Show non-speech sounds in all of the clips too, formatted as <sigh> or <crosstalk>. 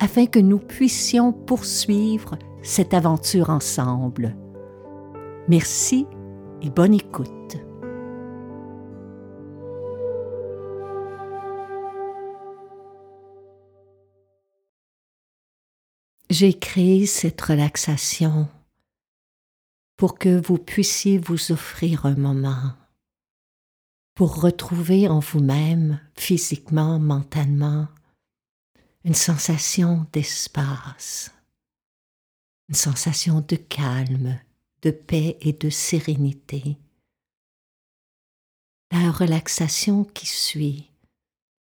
afin que nous puissions poursuivre cette aventure ensemble. Merci et bonne écoute. J'ai créé cette relaxation pour que vous puissiez vous offrir un moment, pour retrouver en vous-même, physiquement, mentalement, une sensation d'espace, une sensation de calme, de paix et de sérénité. La relaxation qui suit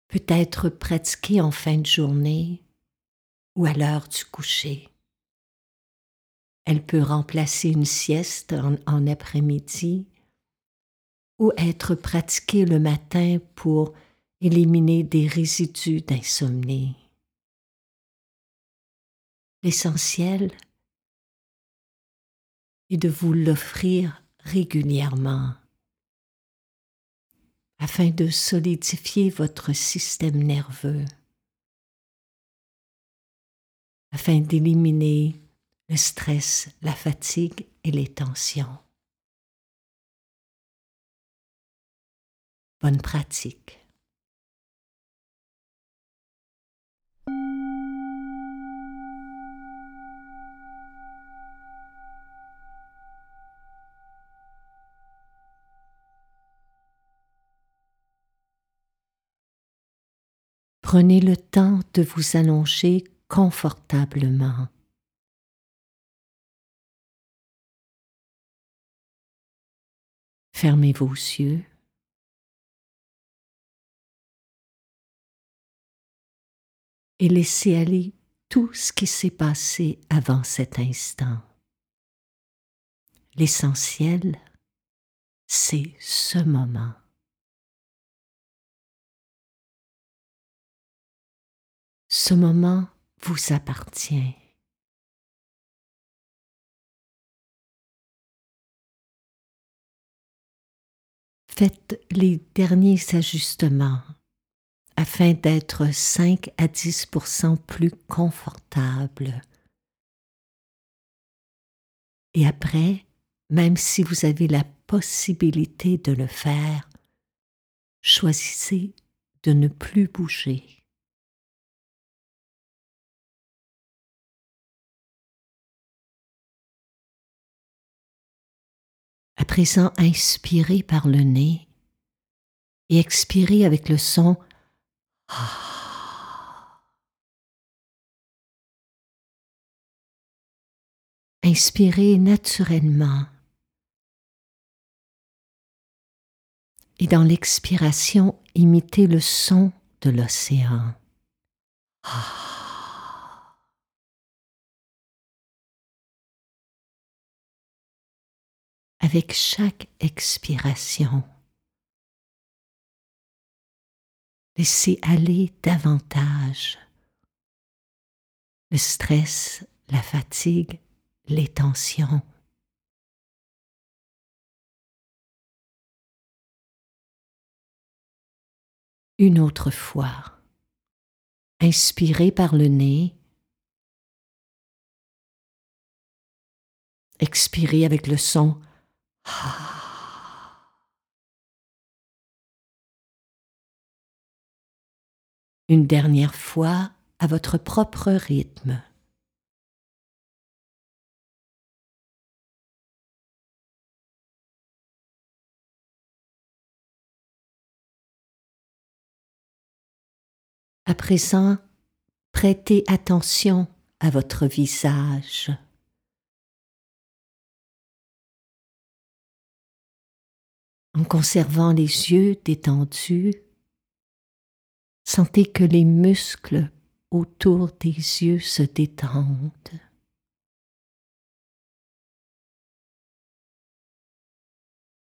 peut être pratiquée en fin de journée ou à l'heure du coucher. Elle peut remplacer une sieste en, après-midi ou être pratiquée le matin pour éliminer des résidus d'insomnie. L'essentiel est de vous l'offrir régulièrement afin de solidifier votre système nerveux, afin d'éliminer le stress, la fatigue et les tensions. Bonne pratique. Prenez le temps de vous allonger confortablement. Fermez vos yeux. Et laissez aller tout ce qui s'est passé avant cet instant. L'essentiel, c'est ce moment. Ce moment vous appartient. Faites les derniers ajustements afin d'être 5 à 10% plus confortable. Et après, même si vous avez la possibilité de le faire, choisissez de ne plus bouger. À présent, inspirez par le nez et expirez avec le son Inspirez naturellement. Et dans l'expiration, imitez le son de l'océan. Avec chaque expiration. Laissez aller davantage le stress, la fatigue, les tensions. Une autre fois, inspirez par le nez, expirez avec le son <sighs> Une dernière fois à votre propre rythme. À présent, prêtez attention à votre visage. En conservant les yeux détendus, sentez que les muscles autour des yeux se détendent.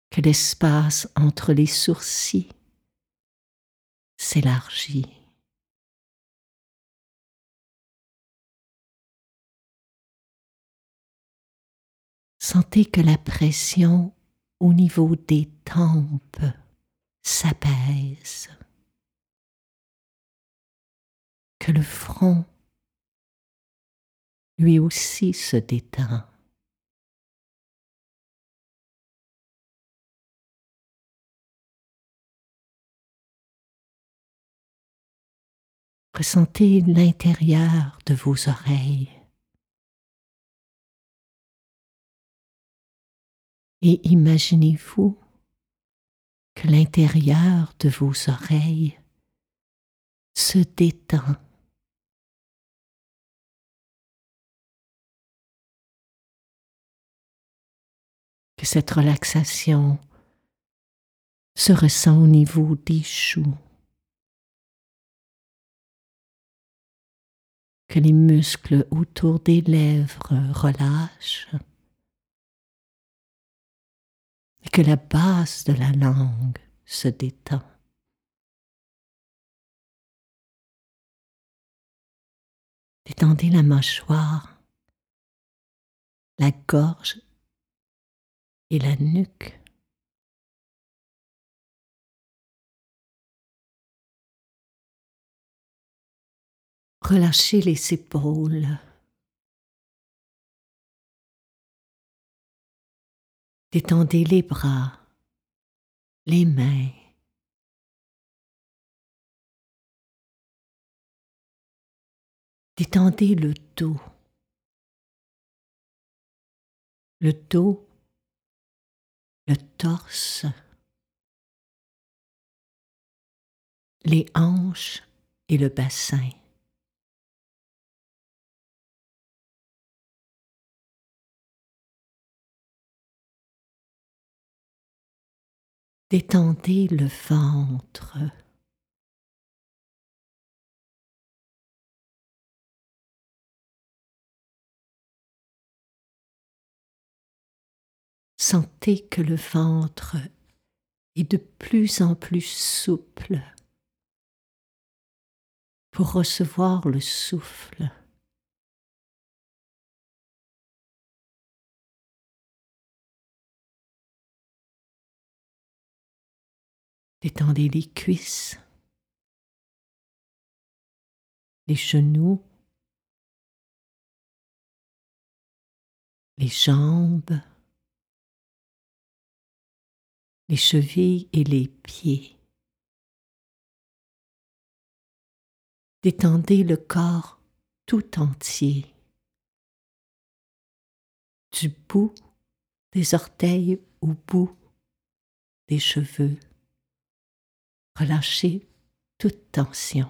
Que l'espace entre les sourcils s'élargit. Sentez que la pression au niveau des tempes s'apaise, que le front lui aussi se détend. Ressentez l'intérieur de vos oreilles. Et imaginez-vous que l'intérieur de vos oreilles se détend. Que cette relaxation se ressent au niveau des choux. Que les muscles autour des lèvres relâchent que la base de la langue se détend. Détendez la mâchoire, la gorge et la nuque. Relâchez les épaules. Détendez les bras, les mains. Détendez le dos. Le dos, le torse, les hanches et le bassin. Détendez le ventre. Sentez que le ventre est de plus en plus souple pour recevoir le souffle. Détendez les cuisses, les genoux, les jambes, les chevilles et les pieds. Détendez le corps tout entier, du bout des orteils au bout des cheveux. Relâchez toute tension.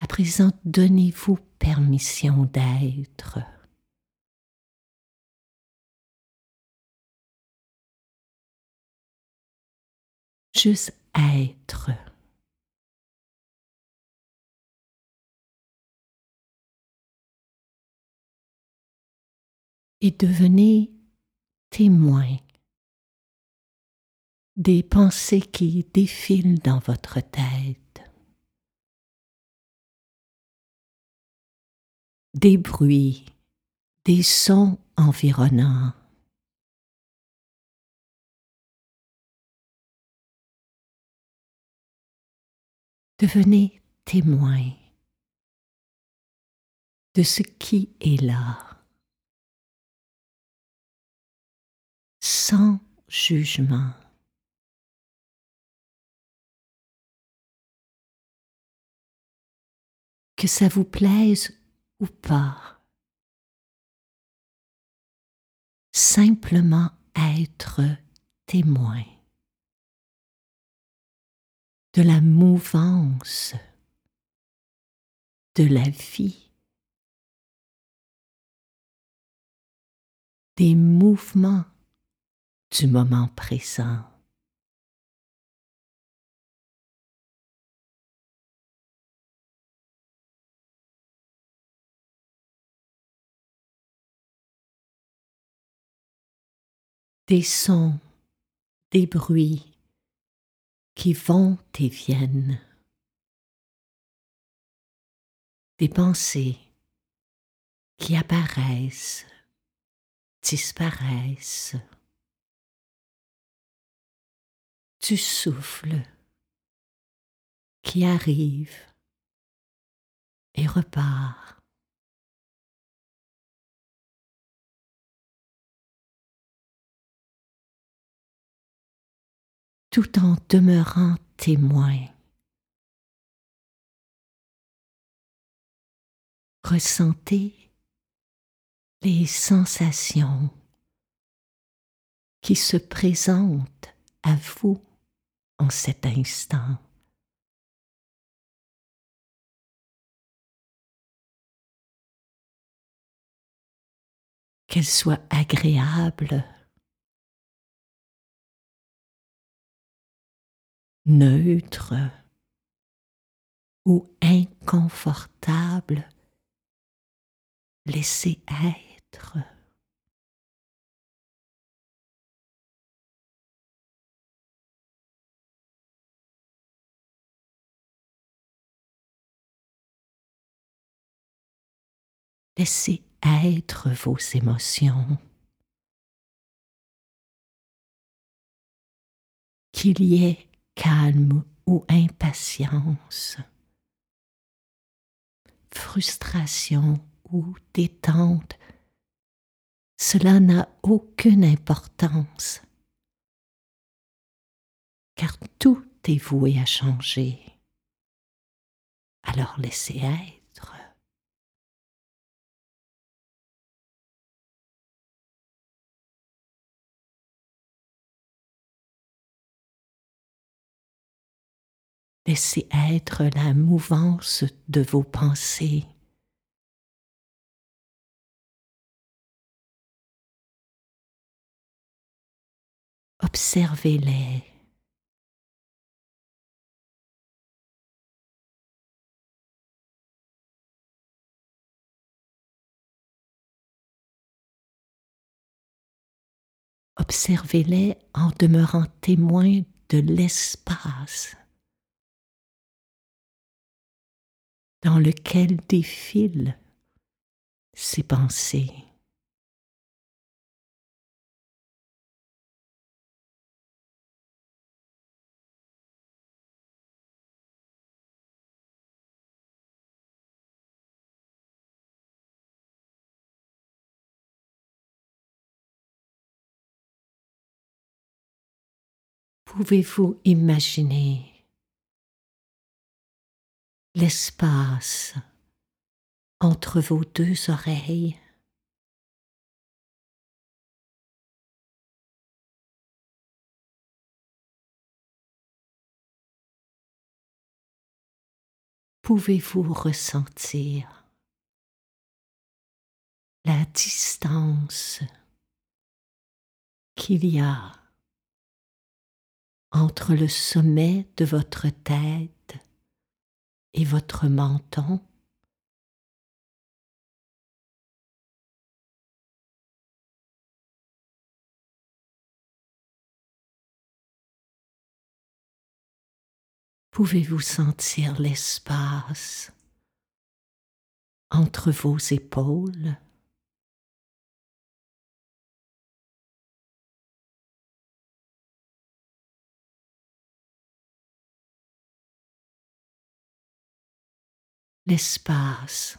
À présent, donnez-vous permission d'être. Juste être. Et devenez témoin des pensées qui défilent dans votre tête, des bruits, des sons environnants. Devenez témoin de ce qui est là. Sans jugement. Que ça vous plaise ou pas, simplement être témoin de la mouvance de la vie. des mouvements du moment présent. Des sons, des bruits qui vont et viennent. Des pensées qui apparaissent, disparaissent. Du souffle qui arrive et repart. tout en demeurant témoin. Ressentez les sensations qui se présentent à vous en cet instant. Qu'elles soient agréables, neutres ou inconfortables, laissez être. Laissez être vos émotions. Qu'il y ait calme ou impatience, frustration ou détente, cela n'a aucune importance, car tout est voué à changer. Alors laissez être. Laissez être la mouvance de vos pensées. Observez-les. Observez-les en demeurant témoin de l'espace dans lequel défilent ces pensées. Pouvez-vous imaginer l'espace entre vos deux oreilles. Pouvez-vous ressentir la distance qu'il y a entre le sommet de votre tête et votre menton? Pouvez-vous sentir l'espace entre vos épaules? L'espace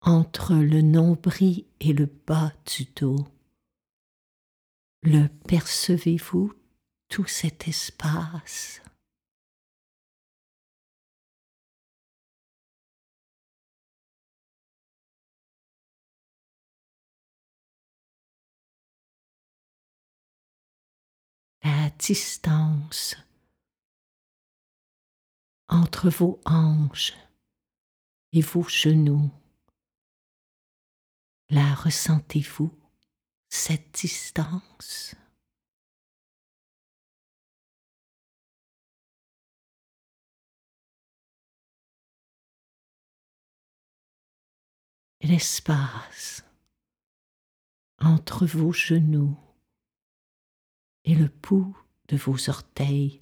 entre le nombril et le bas du dos. Le percevez-vous, tout cet espace? La distance entre vos hanches et vos genoux. La ressentez-vous cette distance? L'espace entre vos genoux et le pouls de vos orteils,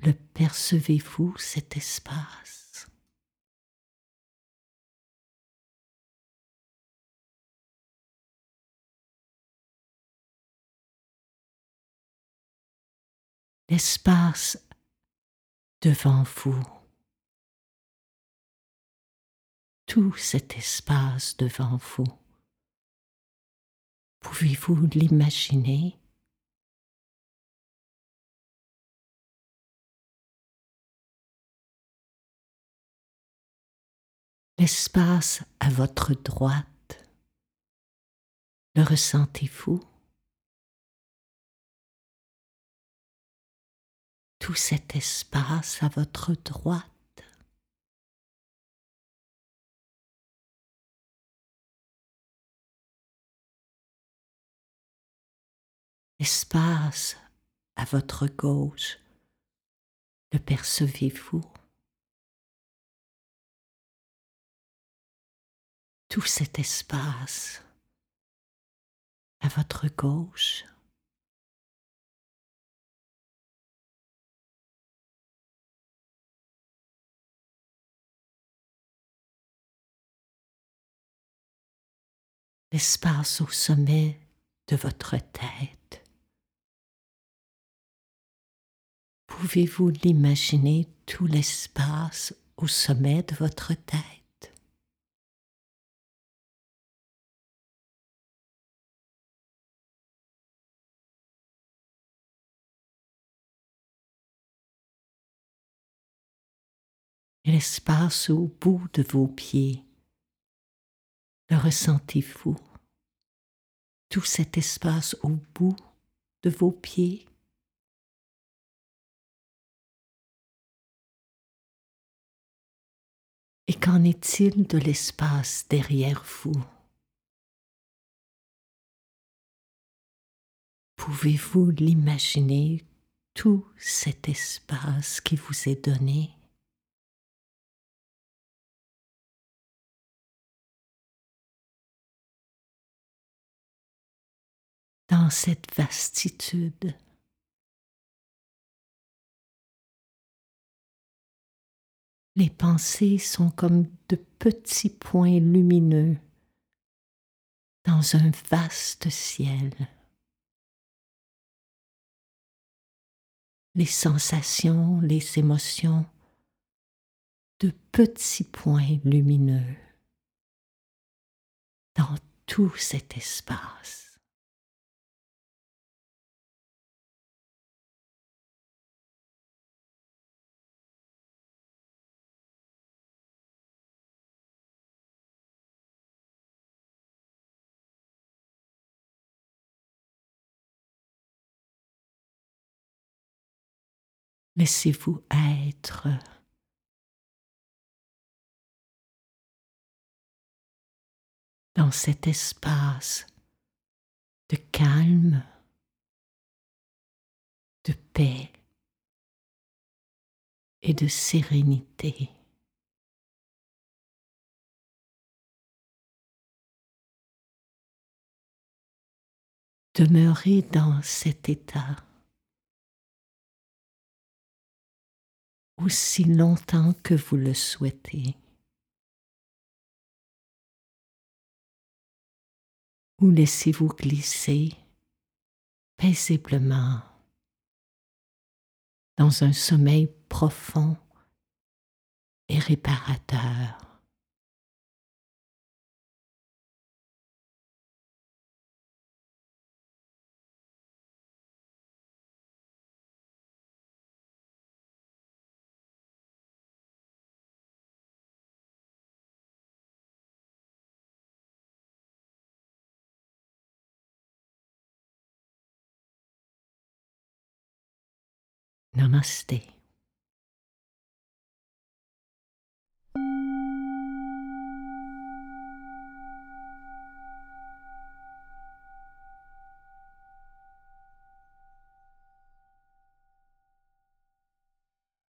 le percevez-vous cet espace? L'espace devant vous, tout cet espace devant vous. Pouvez-vous l'imaginer? L'espace à votre droite, le ressentez-vous? Tout cet espace à votre droite Espace à votre gauche, le percevez-vous? Tout cet espace à votre gauche. L'espace au sommet de votre tête. Pouvez-vous l'imaginer tout l'espace au sommet de votre tête? L'espace au bout de vos pieds, le ressentez-vous? Tout cet espace au bout de vos pieds. Et qu'en est-il de l'espace derrière vous? Pouvez-vous l'imaginer, tout cet espace qui vous est donné? Dans cette vastitude, les pensées sont comme de petits points lumineux dans un vaste ciel. Les sensations, les émotions, de petits points lumineux dans tout cet espace. Laissez-vous être. dans cet espace de calme, de paix et de sérénité. Demeurez dans cet état aussi longtemps que vous le souhaitez. Ou laissez-vous glisser paisiblement dans un sommeil profond et réparateur. ナマステ。